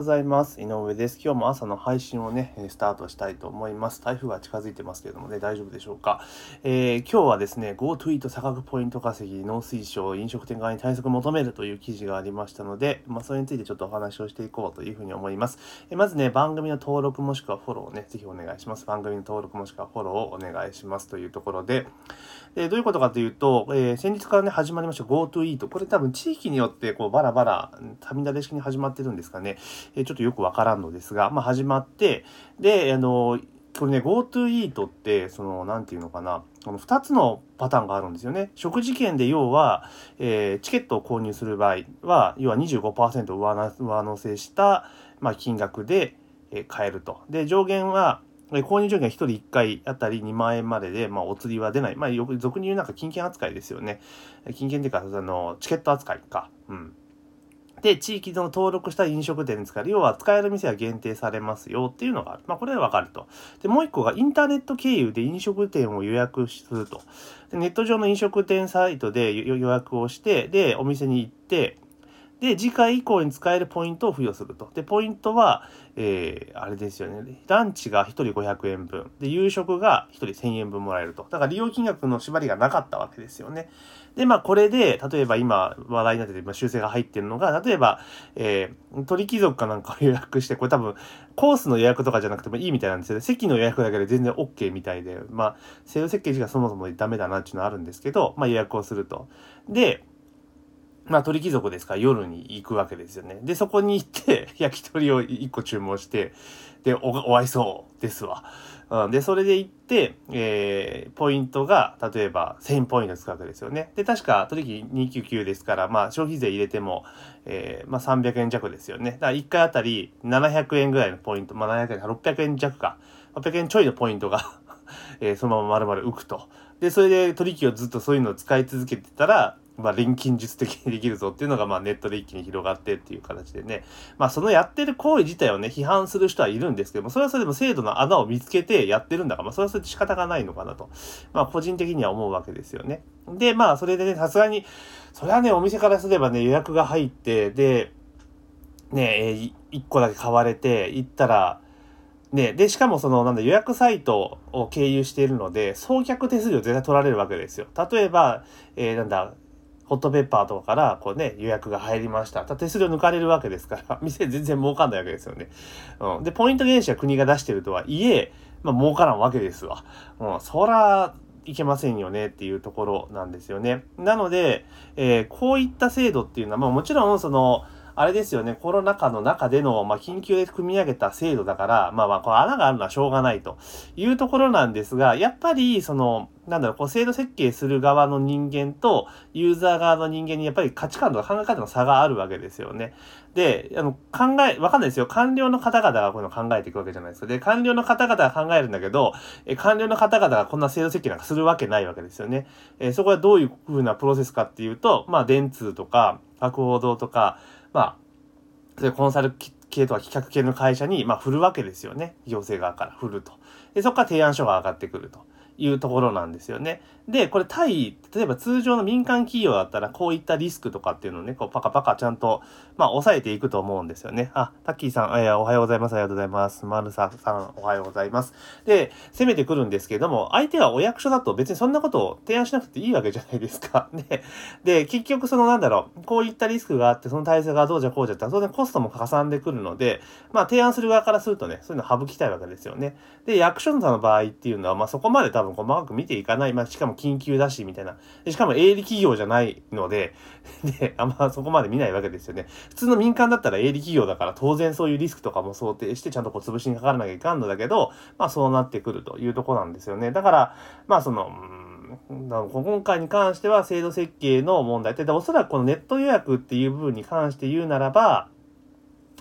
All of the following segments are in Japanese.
ございます。井上です。今日も朝の配信をね、スタートしたいと思います。台風が近づいてますけれどもね、大丈夫でしょうか？えー、今日はですね、GoTo イート差額ポイント稼ぎ、農水省飲食店側に対策を求めるという記事がありましたので、まあ、それについてちょっとお話をしていこうというふうに思います。えー、まずね、番組の登録もしくはフォローをね、ぜひお願いします。番組の登録もしくはフォローをお願いしますというところで、えー、どういうことかというと、え先日からね、始まりました GoTo イート。これ多分地域によってこうバラバラ、旅慣れ式に始まってるんですかね。えちょっとよくわからんのですが、まあ、始まって、で、あの、これね、GoTo イートって、その、なんていうのかな、この2つのパターンがあるんですよね。食事券で要は、えー、チケットを購入する場合は、要は25%上上乗せした、まあ、金額で、えー、買えると。で、上限は、購入上限は1人1回あたり2万円までで、まあ、お釣りは出ない。まあ、よく、俗に言うなんか金券扱いですよね。金券っていうか、あの、チケット扱いか。うん。で、地域の登録した飲食店ですから。要は使える店は限定されますよっていうのがある。まあこれはわかると。で、もう一個がインターネット経由で飲食店を予約すると。でネット上の飲食店サイトで予約をして、で、お店に行って、で、次回以降に使えるポイントを付与すると。で、ポイントは、えー、あれですよね。ランチが1人500円分。で、夕食が1人1000円分もらえると。だから利用金額の縛りがなかったわけですよね。で、まあ、これで、例えば今話題になってて、ま、修正が入ってるのが、例えば、えー、鳥貴族かなんかを予約して、これ多分、コースの予約とかじゃなくてもいいみたいなんですよね。席の予約だけで全然 OK みたいで、まあ、制度設計時がそもそもダメだなっていうのはあるんですけど、まあ、予約をすると。で、まあ鳥貴族ですから夜に行くわけですよね。で、そこに行って 焼き鳥を1個注文して、で、お、お会いそうですわ。うん、で、それで行って、えー、ポイントが、例えば1000ポイントつくわけですよね。で、確か取引299ですから、まあ消費税入れても、えー、まあ300円弱ですよね。だから1回あたり700円ぐらいのポイント、まあ700円、600円弱か。600円ちょいのポイントが えー、そのまま丸々浮くと。で、それで取引をずっとそういうのを使い続けてたら、まあ、錬金術的にできるぞっていうのが、まあ、ネットで一気に広がってっていう形でね、まあ、そのやってる行為自体をね、批判する人はいるんですけども、それはそれでも制度の穴を見つけてやってるんだから、まあ、それはそれで仕方がないのかなと、まあ、個人的には思うわけですよね。で、まあ、それでね、さすがに、それはね、お店からすればね、予約が入って、で、ね、え、1個だけ買われて、行ったら、ね、で、しかもその、なんだ、予約サイトを経由しているので、送客手数料絶対取られるわけですよ。例えば、えー、なんだ、ホットペッパーとかからこうね、予約が入りました。た手数料抜かれるわけですから、店全然儲かんないわけですよね。うん。で、ポイント原資は国が出してるとはいえ、まあ儲からんわけですわ。うん。そら、いけませんよねっていうところなんですよね。なので、えー、こういった制度っていうのは、まあもちろんその、あれですよね、コロナ禍の中での、まあ、緊急で組み上げた制度だから、まあまあ、この穴があるのはしょうがないというところなんですが、やっぱり、その、なんだろう、こう制度設計する側の人間とユーザー側の人間にやっぱり価値観とか考え方の差があるわけですよね。で、あの、考え、わかんないですよ。官僚の方々がこういうの考えていくわけじゃないですか。で、官僚の方々が考えるんだけど、え官僚の方々がこんな制度設計なんかするわけないわけですよね。えそこはどういうふうなプロセスかっていうと、まあ、電通とか、博報堂とか、まあ、でコンサル系とか企画系の会社に、まあ、振るわけですよね。行政側から振ると。で、そこから提案書が上がってくると。いうところなんですよね。で、これ対、例えば通常の民間企業だったらこういったリスクとかっていうのをね、こうパカパカちゃんと、まあ抑えていくと思うんですよね。あ、タッキーさん、えー、おはようございます。ありがとうございます。マルサさん、おはようございます。で、攻めてくるんですけれども、相手がお役所だと別にそんなことを提案しなくていいわけじゃないですか。で、で、結局そのなんだろう、こういったリスクがあって、その体制がどうじゃこうじゃって、当然コストもかさんでくるので、まあ提案する側からするとね、そういうの省きたいわけですよね。で、役所の場合っていうのは、まあそこまで多分細かく見ていかない。まあ、しかも緊急だし、みたいな。しかも営利企業じゃないので、で、あんまそこまで見ないわけですよね。普通の民間だったら営利企業だから当然そういうリスクとかも想定してちゃんとこう潰しにかからなきゃいかんのだけど、まあそうなってくるというとこなんですよね。だから、まあその、今回に関しては制度設計の問題って、おそらくこのネット予約っていう部分に関して言うならば、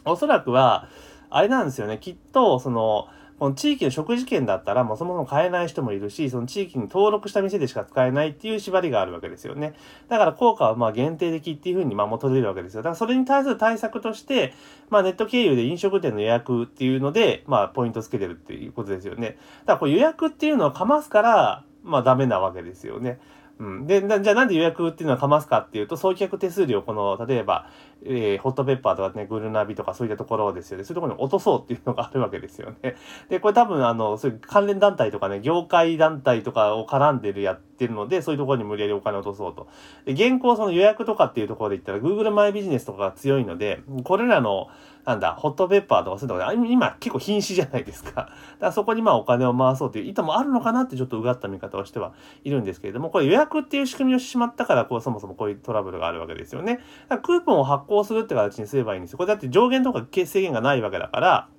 おそらくは、あれなんですよね。きっと、その、この地域の食事券だったら、もうそもそも買えない人もいるし、その地域に登録した店でしか使えないっていう縛りがあるわけですよね。だから効果はまあ限定的っていうふうにまあ求めれるわけですよ。だからそれに対する対策として、まあネット経由で飲食店の予約っていうので、まあポイントつけてるっていうことですよね。だからこう予約っていうのをかますから、まあダメなわけですよね。うん。で、じゃあなんで予約っていうのはかますかっていうと、送客手数料、この、例えば、えー、ホットペッパーとかね、グルナビとかそういったところですよね。そういうところに落とそうっていうのがあるわけですよね。で、これ多分、あの、そういう関連団体とかね、業界団体とかを絡んでるやってるので、そういうところに無理やりお金を落とそうと。で、現行その予約とかっていうところで言ったら、Google マイビジネスとかが強いので、これらの、なんだ、ホットペッパーとかそういうところで、今結構瀕死じゃないですか。だからそこにまあお金を回そうという意図もあるのかなってちょっとうがった見方をしてはいるんですけれども、これ予約っていう仕組みをしてしまったから、こうそもそもこういうトラブルがあるわけですよね。クーポンを発行するって形にすればいいんですよ。これだって上限とか制限がないわけだから、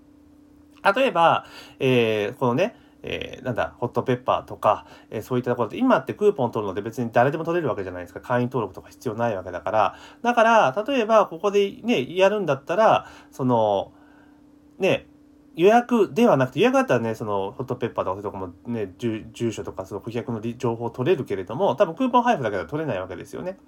例えば、えー、このね、えー、なんだ、ホットペッパーとか、えー、そういったところで、今ってクーポン取るので別に誰でも取れるわけじゃないですか。会員登録とか必要ないわけだから。だから、例えばここでね、やるんだったら、その、ね、予約ではなくて、予約だったらね、その、ホットペッパーとかそういうとこもね、住所とかその顧客の情報を取れるけれども、多分クーポン配布だけでは取れないわけですよね。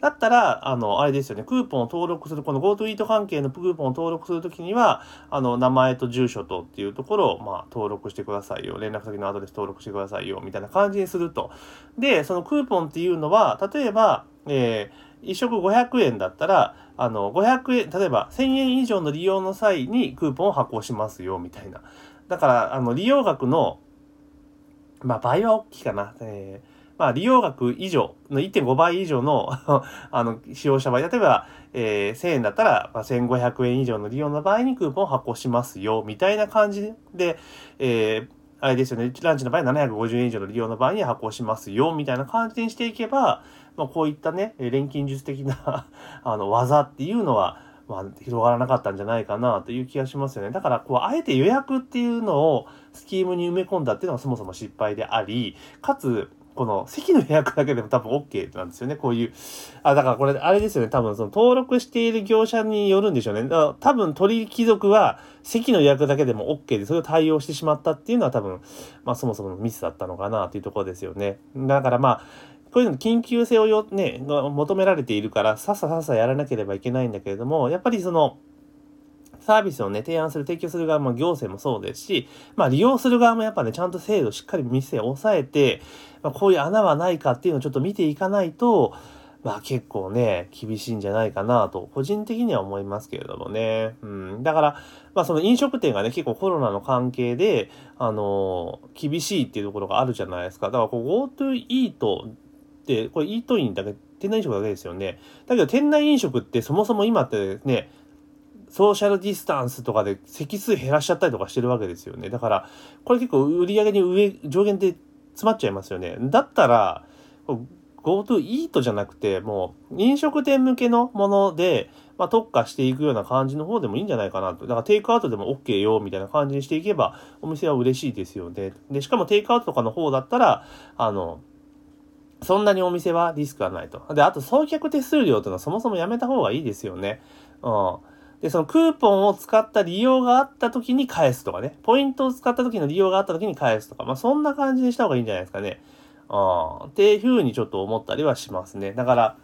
だったら、あの、あれですよね、クーポンを登録する、この GoTo イート関係のクーポンを登録するときには、あの、名前と住所とっていうところを、まあ、登録してくださいよ。連絡先のアドレス登録してくださいよ。みたいな感じにすると。で、そのクーポンっていうのは、例えば、えー、1食500円だったら、あの、500円、例えば1000円以上の利用の際にクーポンを発行しますよ、みたいな。だから、あの、利用額の、まあ、倍は大きいかな。えーまあ、利用額以上の1.5倍以上の あの、使用者場合、例えば、えー、1000円だったら、まあ、1500円以上の利用の場合にクーポンを発行しますよ、みたいな感じで、えー、あれですよね、ランチの場合750円以上の利用の場合に発行しますよ、みたいな感じにしていけば、まあ、こういったね、錬金術的な あの、技っていうのは、まあ、広がらなかったんじゃないかなという気がしますよね。だから、こう、あえて予約っていうのをスキームに埋め込んだっていうのがそもそも失敗であり、かつ、この席の予約だけでも多分 OK なんですよね。こういう。あ、だからこれ、あれですよね。多分その登録している業者によるんでしょうね。だから多分取引族は席の予約だけでも OK でそれを対応してしまったっていうのは多分、まあそもそものミスだったのかなというところですよね。だからまあ、こういうの緊急性をよ、ね、求められているから、さっささっさやらなければいけないんだけれども、やっぱりその、サービスをね、提案する、提供する側も行政もそうですし、まあ利用する側もやっぱね、ちゃんと制度しっかり店を抑えて、まあ、こういう穴はないかっていうのをちょっと見ていかないと、まあ結構ね、厳しいんじゃないかなと、個人的には思いますけれどもね。うん。だから、まあその飲食店がね、結構コロナの関係で、あのー、厳しいっていうところがあるじゃないですか。だからこう GoTo イートって、これイートインだけ、店内飲食だけですよね。だけど店内飲食ってそもそも今ってね、ソーシャルディスタンスとかで席数減らしちゃったりとかしてるわけですよね。だから、これ結構売り上げに上、上限で詰まっちゃいますよね。だったら、GoTo イートじゃなくて、もう飲食店向けのもので、まあ、特化していくような感じの方でもいいんじゃないかなと。だからテイクアウトでも OK よみたいな感じにしていけば、お店は嬉しいですよね。で、しかもテイクアウトとかの方だったら、あの、そんなにお店はリスクがないと。で、あと送客手数料というのはそもそもやめた方がいいですよね。うん。で、そのクーポンを使った利用があった時に返すとかね。ポイントを使った時の利用があった時に返すとか。まあ、そんな感じにした方がいいんじゃないですかね。あっていうふうにちょっと思ったりはしますね。だから、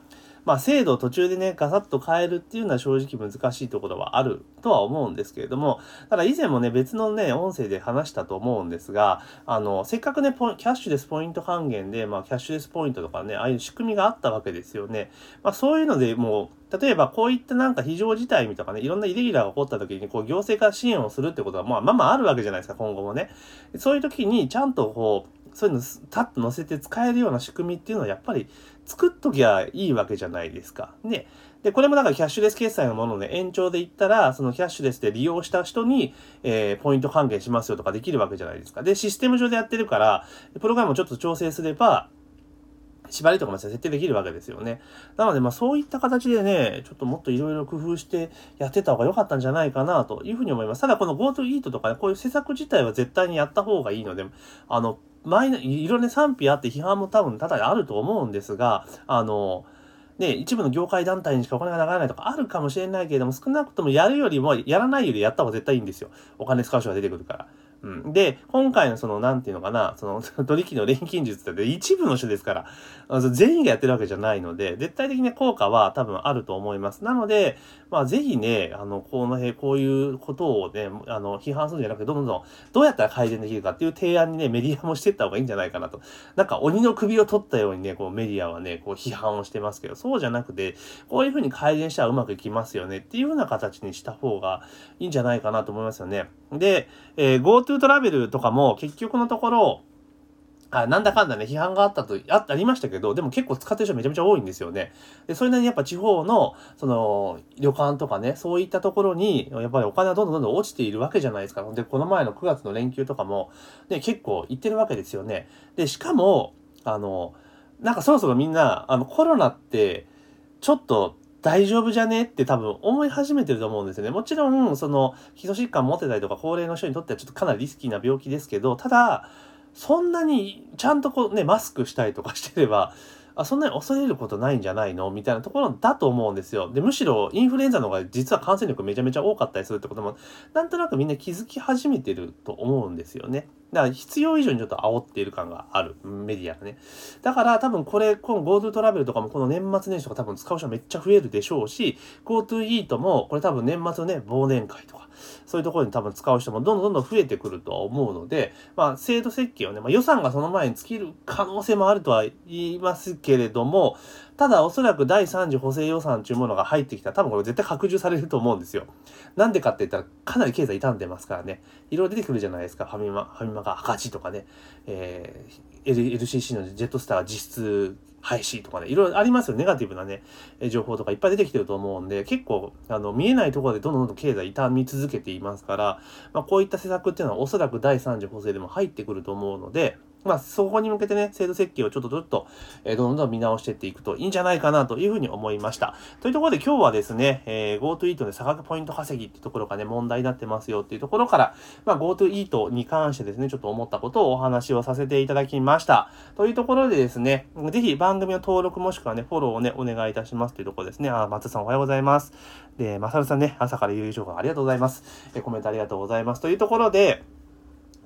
まあ、制度を途中でね、ガサッと変えるっていうのは正直難しいところはあるとは思うんですけれども、ただ以前もね、別のね、音声で話したと思うんですが、あの、せっかくね、キャッシュレスポイント還元で、まあ、キャッシュレスポイントとかね、ああいう仕組みがあったわけですよね。まあ、そういうのでもう、例えばこういったなんか非常事態とかね、いろんなイレギュラーが起こった時に、こう、行政から支援をするってことは、まあ、まあまああるわけじゃないですか、今後もね。そういう時に、ちゃんとこう、そういうのタッと載せて使えるような仕組みっていうのはやっぱり作っときゃいいわけじゃないですか。ね。で、これもだかキャッシュレス決済のもので延長で言ったら、そのキャッシュレスで利用した人に、えー、ポイント還元しますよとかできるわけじゃないですか。で、システム上でやってるから、プログラムをちょっと調整すれば、縛りとかも設定できるわけですよね。なので、まあそういった形でね、ちょっともっといろいろ工夫してやってた方が良かったんじゃないかなというふうに思います。ただこの GoTo Eat とかね、こういう施策自体は絶対にやった方がいいので、あの、前の、いろいろね、賛否あって批判も多分多々あると思うんですが、あの、ね、一部の業界団体にしかお金が流れないとかあるかもしれないけれども、少なくともやるよりも、やらないよりやった方が絶対いいんですよ。お金使う人が出てくるから。うん。で、今回のその、なんていうのかな、その、取引の錬金術って一部の種ですから、あの全員がやってるわけじゃないので、絶対的な効果は多分あると思います。なので、まあ、ぜひね、あの、この辺、こういうことをね、あの、批判するんじゃなくて、どんどんどうやったら改善できるかっていう提案にね、メディアもしていった方がいいんじゃないかなと。なんか、鬼の首を取ったようにね、こう、メディアはね、こう、批判をしてますけど、そうじゃなくて、こういうふうに改善したらうまくいきますよねっていうふうな形にした方がいいんじゃないかなと思いますよね。で、えー、GoTo トラベルとかも結局のところ、あなんだかんだね、批判があったと、あありましたけど、でも結構使ってる人めちゃめちゃ多いんですよね。で、それなりにやっぱ地方の、その、旅館とかね、そういったところに、やっぱりお金はどんどんどんどん落ちているわけじゃないですか。で、この前の9月の連休とかも、ね、結構行ってるわけですよね。で、しかも、あの、なんかそろそろみんな、あの、コロナって、ちょっと大丈夫じゃね？って多分思い始めてると思うんですよね。もちろん、その、基礎疾患持ってたりとか、高齢の人にとってはちょっとかなりリスキーな病気ですけど、ただ、そんなにちゃんとこうね、マスクしたりとかしてれば、あそんなに恐れることないんじゃないの？みたいなところだと思うんですよ。で、むしろインフルエンザの方が実は感染力めちゃめちゃ多かったりするってことも、なんとなくみんな気づき始めてると思うんですよね。だから必要以上にちょっと煽っている感がある、メディアがね。だから多分これ、この GoTo トラベルとかもこの年末年始とか多分使う人はめっちゃ増えるでしょうし、GoTo イートもこれ多分年末のね、忘年会とか、そういうところに多分使う人もどんどんどんどん増えてくるとは思うので、まあ制度設計をね、まあ予算がその前に尽きる可能性もあるとは言いますけれども、ただおそらく第3次補正予算というものが入ってきたら多分これ絶対拡充されると思うんですよ。なんでかって言ったらかなり経済傷んでますからね。いろいろ出てくるじゃないですか。ファミマ、ファミマが赤字とかね。えー、LCC のジェットスター実質廃止とかね、いろいろありますよ。ネガティブなね、情報とかいっぱい出てきてると思うんで、結構、あの、見えないところでどんどんどんどん経済傷み続けていますから、まあ、こういった施策っていうのはおそらく第3次補正でも入ってくると思うので、まあ、そこに向けてね、制度設計をちょっとちょっと、えー、どんどん見直していっていくといいんじゃないかなというふうに思いました。というところで今日はですね、えー、GoTo イートで差額ポイント稼ぎっていうところがね、問題になってますよっていうところから、まあ、GoTo イートに関してですね、ちょっと思ったことをお話をさせていただきました。というところでですね、ぜひ番組の登録もしくはね、フォローをね、お願いいたしますというところですね。あ、松さんおはようございます。で、まさるさんね、朝から有利情報ありがとうございます。えコメントありがとうございます。というところで、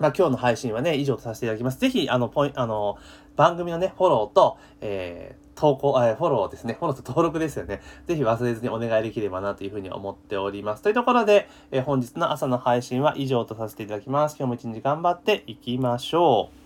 まあ、今日の配信はね、以上とさせていただきます。ぜひ、あの、ポイあの、番組のね、フォローと、えー、投稿、えー、フォローですね。フォローと登録ですよね。ぜひ忘れずにお願いできればなというふうに思っております。というところで、えー、本日の朝の配信は以上とさせていただきます。今日も一日頑張っていきましょう。